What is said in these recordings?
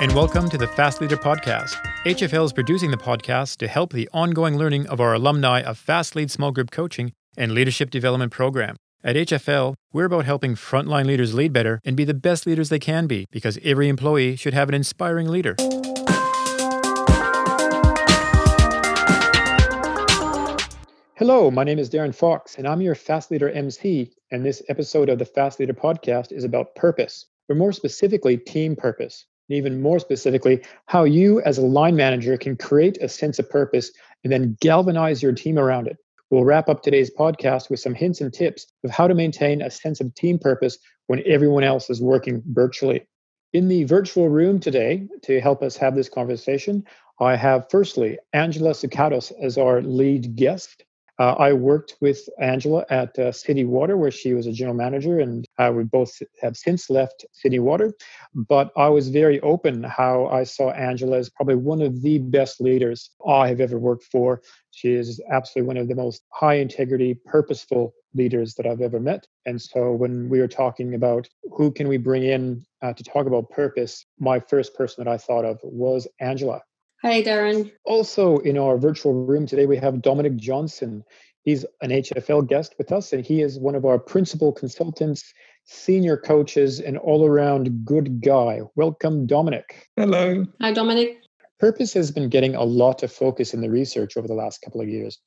and welcome to the Fast Leader Podcast. HFL is producing the podcast to help the ongoing learning of our alumni of Fast Lead Small Group Coaching and Leadership Development Program. At HFL, we're about helping frontline leaders lead better and be the best leaders they can be because every employee should have an inspiring leader. Hello, my name is Darren Fox, and I'm your Fast Leader MC. And this episode of the Fast Leader podcast is about purpose, or more specifically, team purpose and even more specifically, how you as a line manager can create a sense of purpose and then galvanize your team around it. We'll wrap up today's podcast with some hints and tips of how to maintain a sense of team purpose when everyone else is working virtually. In the virtual room today, to help us have this conversation, I have firstly Angela Sukatos as our lead guest. Uh, I worked with Angela at uh, City Water, where she was a general manager, and uh, we both have since left City Water. But I was very open how I saw Angela as probably one of the best leaders I have ever worked for. She is absolutely one of the most high integrity, purposeful leaders that I've ever met. And so when we were talking about who can we bring in uh, to talk about purpose, my first person that I thought of was Angela. Hey, Darren. Also, in our virtual room today, we have Dominic Johnson. He's an HFL guest with us, and he is one of our principal consultants, senior coaches, and all around good guy. Welcome, Dominic. Hello. Hi, Dominic. Purpose has been getting a lot of focus in the research over the last couple of years.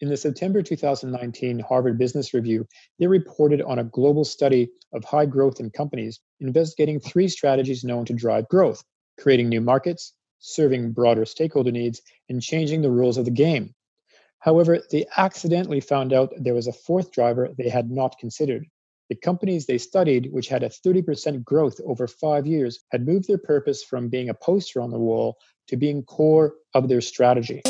In the September 2019 Harvard Business Review, they reported on a global study of high growth in companies investigating three strategies known to drive growth creating new markets, serving broader stakeholder needs, and changing the rules of the game. However, they accidentally found out there was a fourth driver they had not considered. The companies they studied, which had a 30% growth over five years, had moved their purpose from being a poster on the wall to being core of their strategy.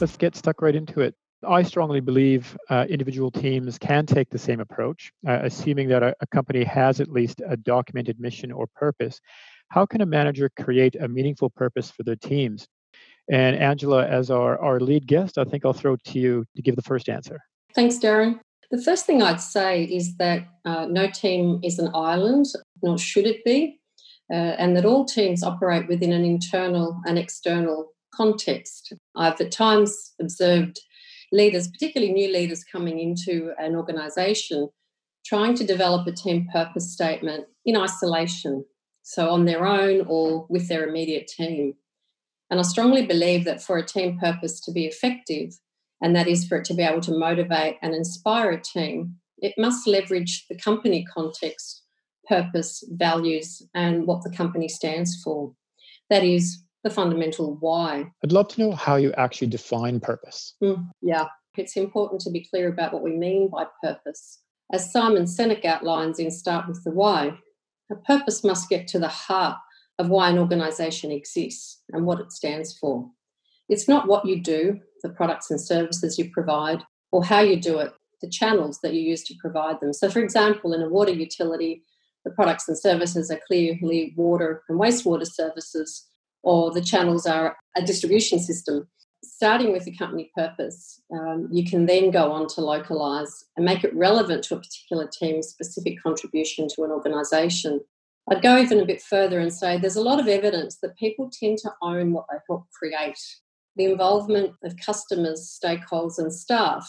Let's get stuck right into it. I strongly believe uh, individual teams can take the same approach, uh, assuming that a, a, company has at least a documented mission or purpose. How can a manager create a meaningful purpose for their teams? And Angela, as our, our lead guest, I think I'll throw to you to give the first answer. Thanks, Darren. The first thing I'd say is that uh, no team is an island, nor should it be, uh, and that all teams operate within an internal and external context. I've at times observed leaders, particularly new leaders coming into an organization, trying to develop a team purpose statement in isolation, so on their own or with their immediate team. And I strongly believe that for a team purpose to be effective, and that is for it to be able to motivate and inspire a team, it must leverage the company context, purpose, values, and what the company stands for. That is, the fundamental why. I'd love to know how you actually define purpose. Mm, yeah, it's important to be clear about what we mean by purpose. As Simon Sinek outlines in Start with the Why, a purpose must get to the heart of why an organization exists and what it stands for. It's not what you do, the products and services you provide, or how you do it, the channels that you use to provide them. So, for example, in a water utility, the products and services are clearly water and wastewater services or the channels are a distribution system. Starting with the company purpose, um, you can then go on to localize and make it relevant to a particular team's specific contribution to an organization. I'd go even a bit further and say there's a lot of evidence that people tend to own what they help create. The involvement of customers, stakeholders, and staff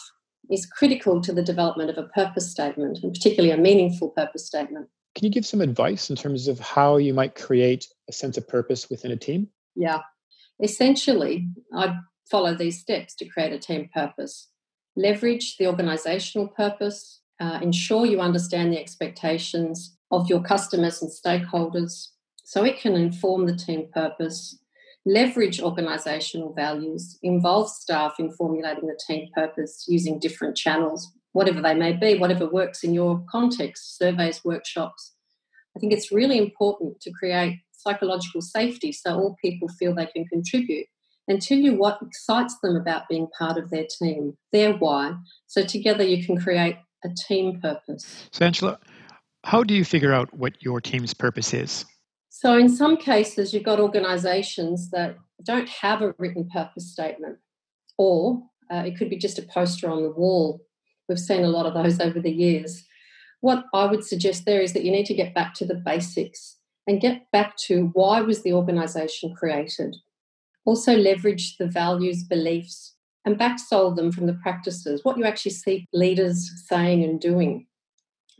is critical to the development of a purpose statement, and particularly a meaningful purpose statement. Can you give some advice in terms of how you might create a sense of purpose within a team? Yeah. Essentially, I'd follow these steps to create a team purpose. Leverage the organizational purpose, uh, ensure you understand the expectations of your customers and stakeholders so it can inform the team purpose. Leverage organizational values, involve staff in formulating the team purpose using different channels whatever they may be, whatever works in your context, surveys, workshops. I think it's really important to create psychological safety so all people feel they can contribute and tell you what excites them about being part of their team, their why. So together you can create a team purpose. So, Angela, how do you figure out what your team's purpose is? So, in some cases, you've got organizations that don't have a written purpose statement, or uh, it could be just a poster on the wall We've seen a lot of those over the years. what I would suggest there is that you need to get back to the basics and get back to why was the organization created. Also leverage the values, beliefs, and backsolve them from the practices, what you actually see leaders saying and doing.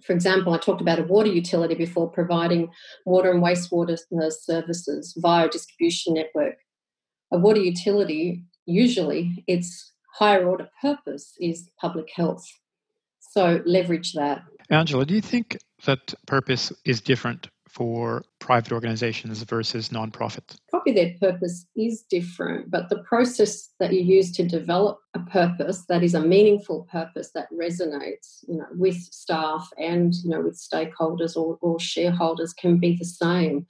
For example, I talked about a water utility before providing water and wastewater services via a distribution network. A water utility, usually its higher order purpose is public health. So leverage that. Angela, do you think that purpose is different for private organizations versus nonprofits? Probably their purpose is different, but the process that you use to develop a purpose that is a meaningful purpose that resonates, you know, with staff and you know with stakeholders or, or shareholders can be the same.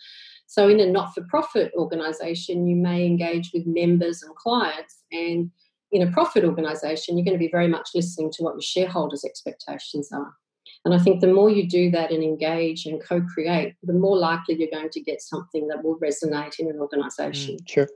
So in a not-for-profit organization, you may engage with members and clients and in a profit organization, you're going to be very much listening to what your shareholders' expectations are. And I think the more you do that and engage and co create, the more likely you're going to get something that will resonate in an organization. Mm, sure.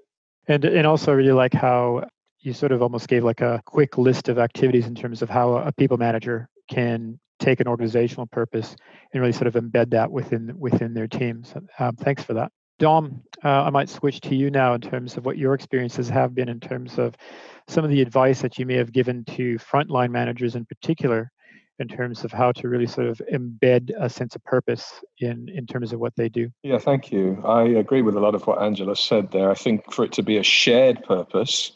And, and also, I really like how you sort of almost gave like a quick list of activities in terms of how a people manager can take an organizational purpose and really sort of embed that within within their teams. Um, thanks for that. Dom, uh, I might switch to you now in terms of what your experiences have been in terms of some of the advice that you may have given to frontline managers in particular in terms of how to really sort of embed a sense of purpose in in terms of what they do. Yeah, thank you. I agree with a lot of what Angela said there. I think for it to be a shared purpose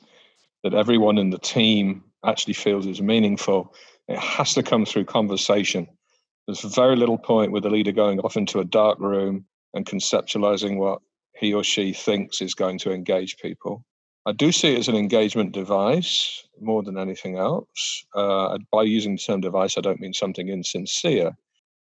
that everyone in the team actually feels is meaningful, it has to come through conversation. There's very little point with the leader going off into a dark room and conceptualizing what he or she thinks is going to engage people. I do see it as an engagement device more than anything else. Uh, by using the term device, I don't mean something insincere,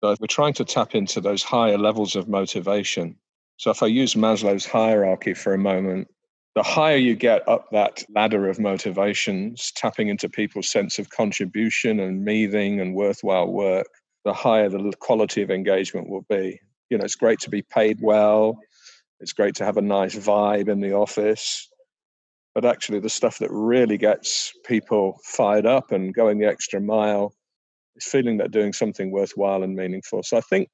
but we're trying to tap into those higher levels of motivation. So if I use Maslow's hierarchy for a moment, the higher you get up that ladder of motivations, tapping into people's sense of contribution and meaning and worthwhile work, the higher the quality of engagement will be. You know, it's great to be paid well. It's great to have a nice vibe in the office. But actually, the stuff that really gets people fired up and going the extra mile is feeling they're doing something worthwhile and meaningful. So I think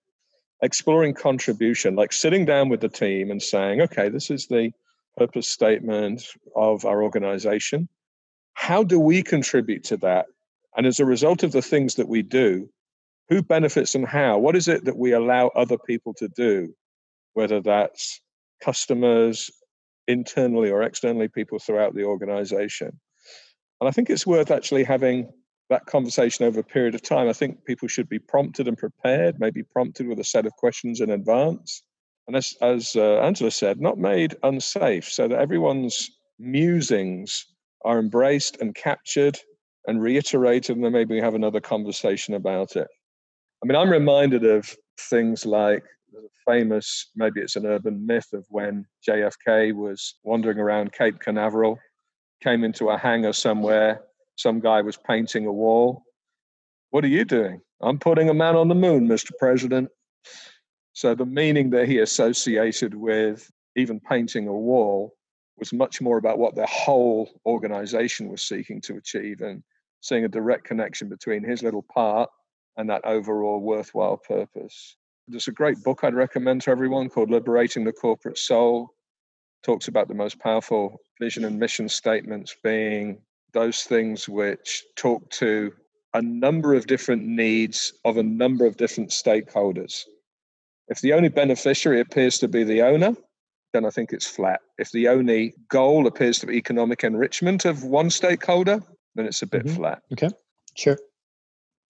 exploring contribution, like sitting down with the team and saying, okay, this is the purpose statement of our organization. How do we contribute to that? And as a result of the things that we do, who benefits and how? What is it that we allow other people to do? Whether that's customers, internally or externally people throughout the organization. And I think it's worth actually having that conversation over a period of time. I think people should be prompted and prepared, maybe prompted with a set of questions in advance. And as, as uh, Angela said, not made unsafe, so that everyone's musings are embraced and captured and reiterated, and then maybe we have another conversation about it. I mean, I'm reminded of things like there's a famous, maybe it's an urban myth of when JFK was wandering around Cape Canaveral, came into a hangar somewhere, some guy was painting a wall. What are you doing? I'm putting a man on the moon, Mr. President. So the meaning that he associated with even painting a wall was much more about what the whole organization was seeking to achieve and seeing a direct connection between his little part and that overall worthwhile purpose. There's a great book I'd recommend to everyone called Liberating the Corporate Soul. Talks about the most powerful vision and mission statements being those things which talk to a number of different needs of a number of different stakeholders. If the only beneficiary appears to be the owner, then I think it's flat. If the only goal appears to be economic enrichment of one stakeholder, then it's a bit mm-hmm. flat. Okay, sure.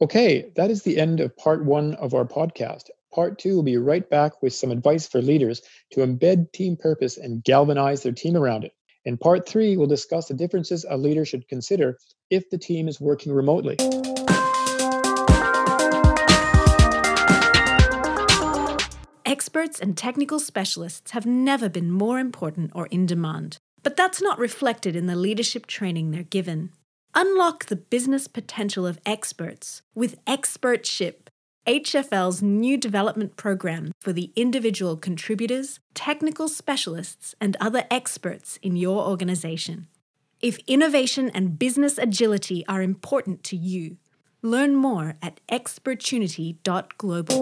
Okay, that is the end of part one of our podcast. Part two will be right back with some advice for leaders to embed team purpose and galvanize their team around it. In part three, we'll discuss the differences a leader should consider if the team is working remotely. Experts and technical specialists have never been more important or in demand. But that's not reflected in the leadership training they're given. Unlock the business potential of experts with Expertship HFL's new development program for the individual contributors, technical specialists, and other experts in your organization. If innovation and business agility are important to you, Learn more at expertunity.global.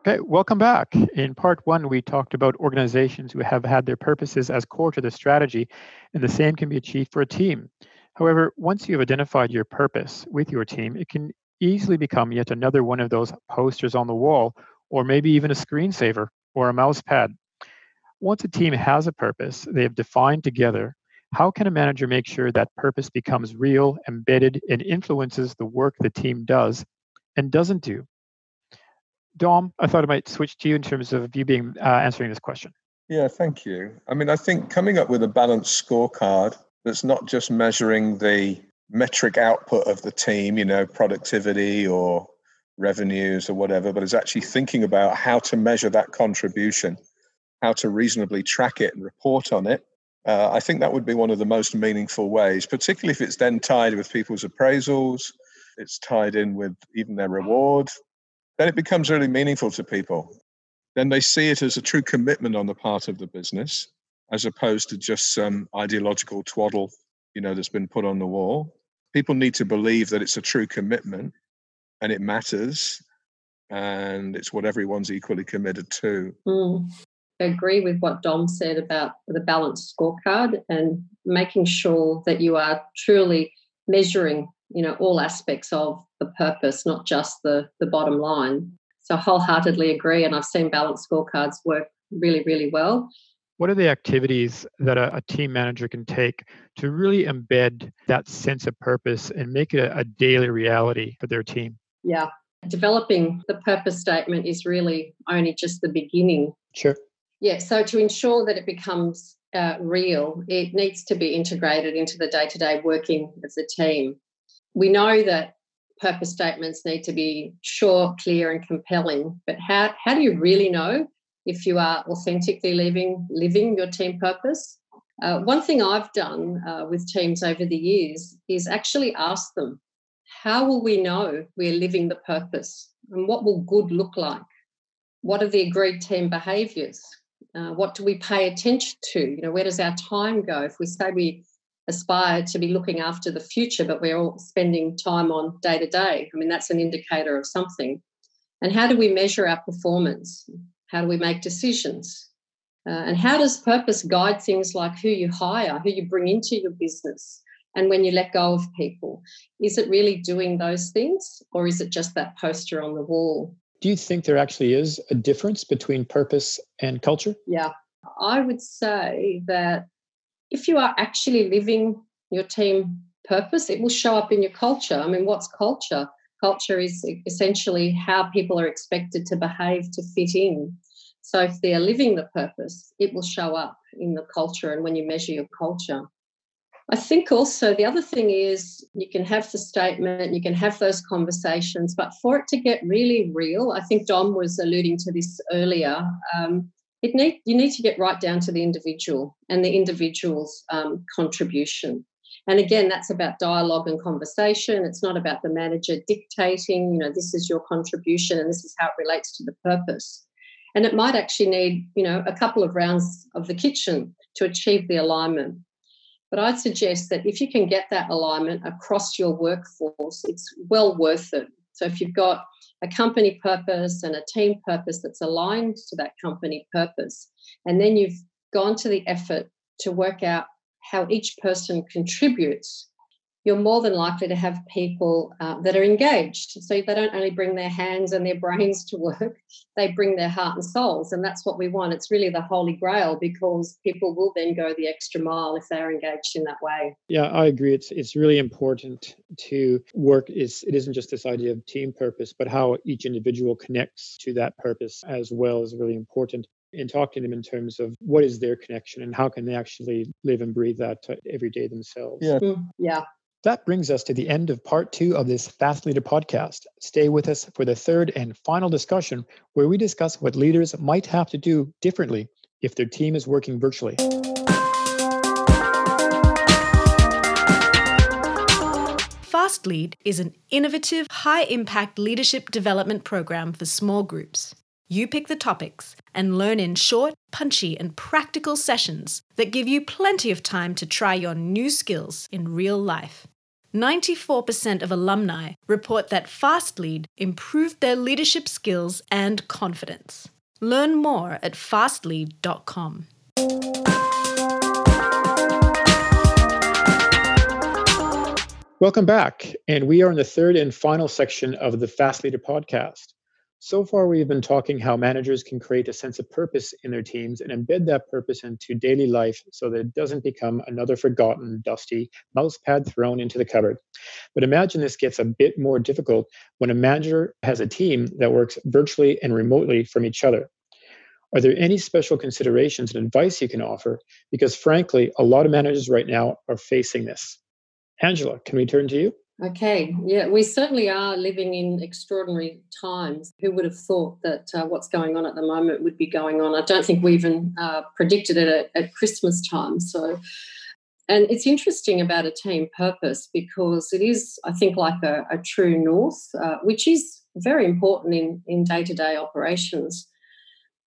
Okay, welcome back. In part one, we talked about organizations who have had their purposes as core to the strategy, and the same can be achieved for a team. However, once you have identified your purpose with your team, it can easily become yet another one of those posters on the wall, or maybe even a screensaver or a mouse pad. Once a team has a purpose they have defined together, how can a manager make sure that purpose becomes real, embedded, and influences the work the team does and doesn't do? Dom, I thought I might switch to you in terms of you being uh, answering this question. Yeah, thank you. I mean, I think coming up with a balanced scorecard that's not just measuring the metric output of the team, you know, productivity or revenues or whatever, but is actually thinking about how to measure that contribution, how to reasonably track it and report on it. Uh, I think that would be one of the most meaningful ways, particularly if it's then tied with people's appraisals, it's tied in with even their reward, then it becomes really meaningful to people. Then they see it as a true commitment on the part of the business, as opposed to just some ideological twaddle, you know, that's been put on the wall. People need to believe that it's a true commitment and it matters and it's what everyone's equally committed to. Mm. I agree with what Dom said about the balanced scorecard and making sure that you are truly measuring you know all aspects of the purpose not just the the bottom line so wholeheartedly agree and i've seen balanced scorecards work really really well what are the activities that a, a, team manager can take to really embed that sense of purpose and make it a, a daily reality for their team? Yeah developing the purpose statement is really only just the beginning. Sure. Yeah so to ensure that it becomes uh, real it needs to be integrated into the day-to-day working as a team. We know that purpose statements need to be short, clear, and compelling. But how, how do you really know if you are authentically living living your team purpose? Uh, one thing I've done uh, with teams over the years is actually ask them, how will we know we're living the purpose? And what will good look like? What are the agreed team behaviours? Uh, what do we pay attention to? You know, where does our time go? If we say we aspire to be looking after the future, but we're all spending time on day to day. I mean, that's an indicator of something. And how do we measure our performance? How do we make decisions? Uh, and how does purpose guide things like who you hire, who you bring into your business, and when you let go of people? Is it really doing those things, or is it just that poster on the wall? Do you think there actually is a difference between purpose and culture? Yeah, I would say that if you are actually living your team purpose, it will show up in your culture. I mean, what's culture? Culture is essentially how people are expected to behave to fit in. So if they're living the purpose, it will show up in the culture and when you measure your culture. I think also the other thing is you can have the statement, you can have those conversations, but for it to get really real, I think Dom was alluding to this earlier. Um, it need you need to get right down to the individual and the individual's um, contribution and again that's about dialogue and conversation. It's not about the manager dictating you know this is your contribution and this is how it relates to the purpose. And it might actually need you know a couple of rounds of the kitchen to achieve the alignment. But i'd suggest that if you can get that alignment across your workforce it's well worth it. So if you've got a company purpose and a team purpose that's aligned to that company purpose. And then you've gone to the effort to work out how each person contributes you're more than likely to have people uh, that are engaged. So they don't only bring their hands and their brains to work, they bring their heart and souls. And that's what we want. It's really the holy grail because people will then go the extra mile if they're engaged in that way. Yeah, I agree. It's it's really important to work is it isn't just this idea of team purpose, but how each individual connects to that purpose as well is really important and talk to them in terms of what is their connection and how can they actually live and breathe that every day themselves. Yeah. Mm, yeah. That brings us to the end of part two of this Fast Leader podcast. Stay with us for the third and final discussion, where we discuss what leaders might have to do differently if their team is working virtually. Fast Lead is an innovative, high impact leadership development program for small groups. You pick the topics and learn in short, punchy, and practical sessions that give you plenty of time to try your new skills in real life. 94% of alumni report that FastLead improved their leadership skills and confidence. Learn more at fastlead.com. Welcome back. And we are in the third and final section of the Fast Leader podcast. So far, we've been talking how managers can create a sense of purpose in their teams and embed that purpose into daily life so that it doesn't become another forgotten, dusty mouse pad thrown into the cupboard. But imagine this gets a bit more difficult when a manager has a team that works virtually and remotely from each other. Are there any special considerations and advice you can offer? Because frankly, a lot of managers right now are facing this. Angela, can we turn to you? Okay, yeah, we certainly are living in extraordinary times. Who would have thought that uh, what's going on at the moment would be going on? I don't think we even uh, predicted it at, at, Christmas time. So, and it's interesting about a team purpose because it is, I think, like a, a true north, uh, which is very important in in day to day operations.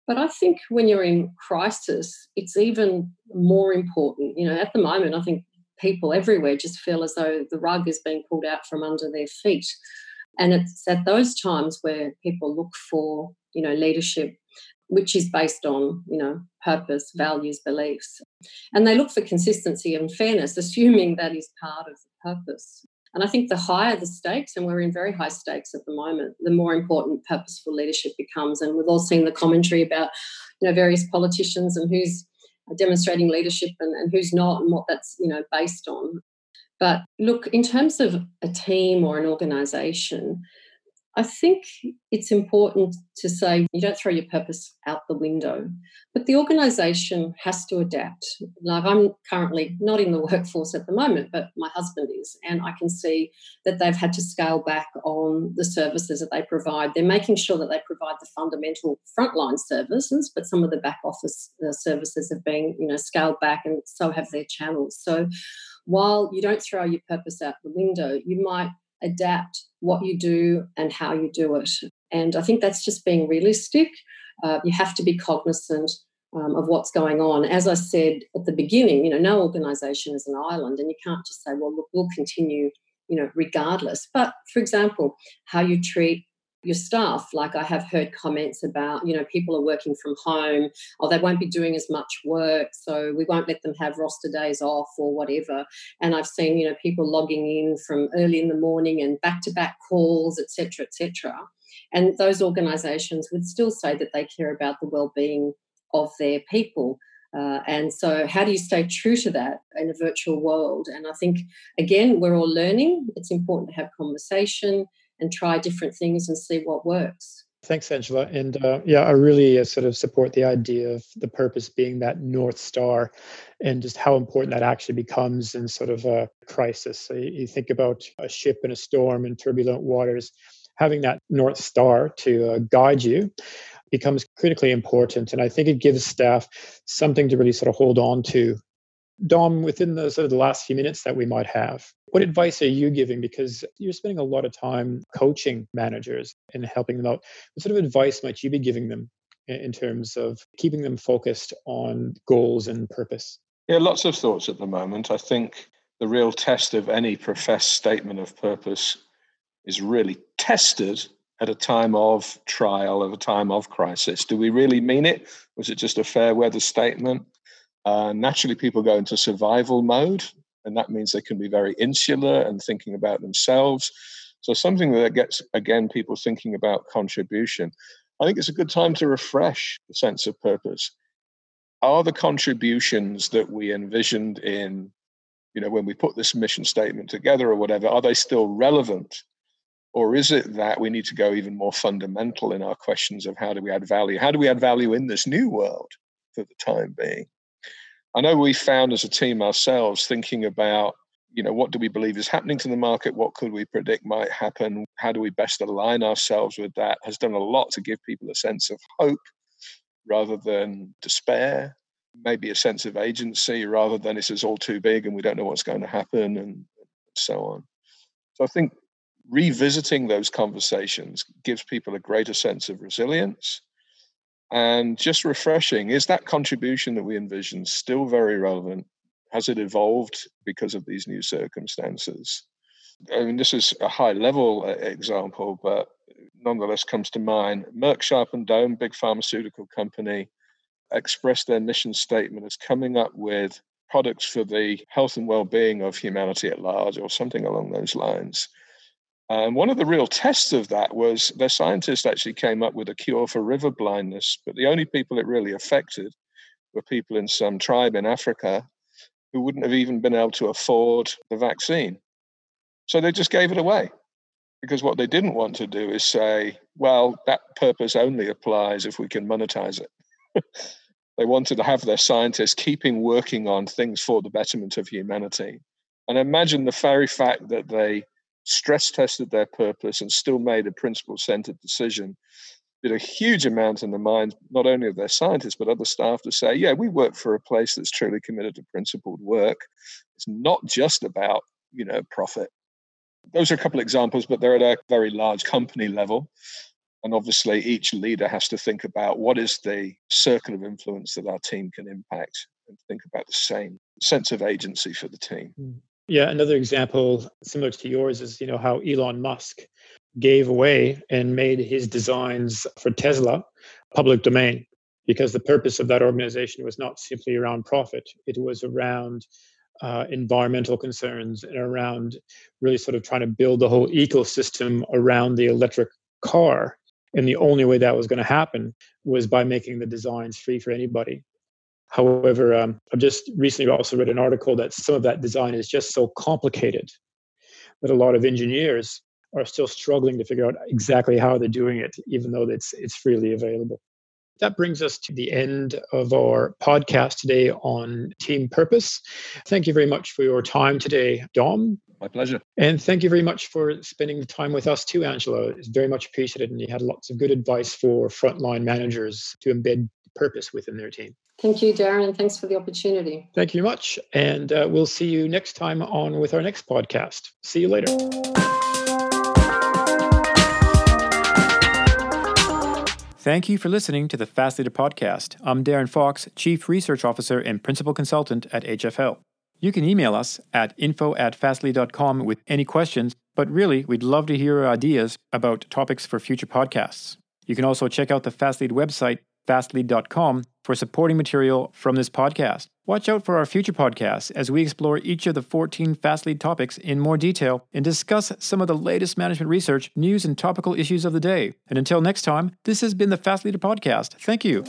But I think when you're in crisis, it's even more important. You know, at the moment, I think people everywhere just feel as though the rug is being pulled out from under their feet. And it's at those times where people look for, you know, leadership, which is based on, you know, purpose, values, beliefs. And they look for consistency and fairness, assuming that is part of the purpose. And I think the higher the stakes, and we're in very high stakes at the moment, the more important purposeful leadership becomes. And we've all seen the commentary about, you know, various politicians and who's Uh, demonstrating leadership and, and who's not and what that's you know based on. But look in terms of a team or an organization I think it's important to say you don't throw your purpose out the window, but the organisation has to adapt. Like I'm currently not in the workforce at the moment, but my husband is, and I can see that they've had to scale back on the services that they provide. They're making sure that they provide the fundamental frontline services, but some of the back office uh, services have been, you know, scaled back, and so have their channels. So while you don't throw your purpose out the window, you might adapt what you do and how you do it. And I think that's just being realistic. Uh, you have to be cognizant um, of what's going on. As I said at the beginning, you know, no organisation is an island, and you can't just say, "Well, look, we'll continue," you know, regardless. But for example, how you treat your staff. Like I have heard comments about, you know, people are working from home or they won't be doing as much work, so we won't let them have roster days off or whatever. And I've seen, you know, people logging in from early in the morning and back to back calls, etc., etc. And those organisations would still say that they care about the well-being of their people. Uh, and so, how do you stay true to that in a virtual world? And I think, again, we're all learning. It's important to have conversation and try different things and see what works. Thanks, Angela. And uh, yeah, I really uh, sort of support the idea of the purpose being that North Star and just how important that actually becomes in sort of a crisis. So you, you think about a ship in a storm in turbulent waters, having that North Star to uh, guide you becomes critically important. And I think it gives staff something to really sort of hold on to Dom, within the sort of the last few minutes that we might have, what advice are you giving? Because you're spending a lot of time coaching managers and helping them out. What sort of advice might you be giving them in terms of keeping them focused on goals and purpose? Yeah, lots of thoughts at the moment. I think the real test of any professed statement of purpose is really tested at a time of trial, at a time of crisis. Do we really mean it? Was it just a fair weather statement? Uh, naturally, people go into survival mode, and that means they can be very insular and thinking about themselves. So, something that gets, again, people thinking about contribution. I think it's a good time to refresh the sense of purpose. Are the contributions that we envisioned in, you know, when we put this mission statement together or whatever, are they still relevant? Or is it that we need to go even more fundamental in our questions of how do we add value? How do we add value in this new world for the time being? I know we found as a team ourselves thinking about, you know, what do we believe is happening to the market? What could we predict might happen? How do we best align ourselves with that? Has done a lot to give people a sense of hope rather than despair, maybe a sense of agency rather than this is all too big and we don't know what's going to happen and so on. So I think revisiting those conversations gives people a greater sense of resilience and just refreshing. Is that contribution that we envision still very relevant? Has it evolved because of these new circumstances? I mean, this is a high level uh, example, but nonetheless comes to mind. Merck Sharp and Dohme, big pharmaceutical company, expressed their mission statement as coming up with products for the health and well-being of humanity at large, or something along those lines. And one of the real tests of that was their scientists actually came up with a cure for river blindness, but the only people it really affected were people in some tribe in Africa who wouldn't have even been able to afford the vaccine. So they just gave it away because what they didn't want to do is say, well, that purpose only applies if we can monetize it. they wanted to have their scientists keeping working on things for the betterment of humanity. And imagine the very fact that they stress tested their purpose and still made a principle centered decision. Did a huge amount in the minds not only of their scientists but other staff to say yeah we work for a place that's truly committed to principled work. It's not just about you know profit. Those are a couple of examples but they're at a very large company level. And obviously each leader has to think about what is the circle of influence that our team can impact and think about the same sense of agency for the team. Hmm. Yeah, another example similar to yours is you know how Elon Musk gave away and made his designs for Tesla public domain because the purpose of that organization was not simply around profit; it was around uh, environmental concerns and around really sort of trying to build the whole ecosystem around the electric car. And the only way that was going to happen was by making the designs free for anybody. However, um, I've just recently also read an article that some of that design is just so complicated that a lot of engineers are still struggling to figure out exactly how they're doing it, even though it's it's freely available. That brings us to the end of our podcast today on team purpose. Thank you very much for your time today, Dom. My pleasure. And thank you very much for spending the time with us too, Angela. It's very much appreciated. And you had lots of good advice for frontline managers to embed purpose within their team. Thank you, Darren, and thanks for the opportunity. Thank you much. And uh, we'll see you next time on with our next podcast. See you later. Thank you for listening to the Fast Leader podcast. I'm Darren Fox, Chief Research Officer and Principal Consultant at HFL. You can email us at info at fastlead.com with any questions, but really, we'd love to hear your ideas about topics for future podcasts. You can also check out the Fastlead website fastlead.com for supporting material from this podcast. Watch out for our future podcasts as we explore each of the 14 Fastlead topics in more detail and discuss some of the latest management research, news, and topical issues of the day. And until next time, this has been the Fast Podcast. Thank you.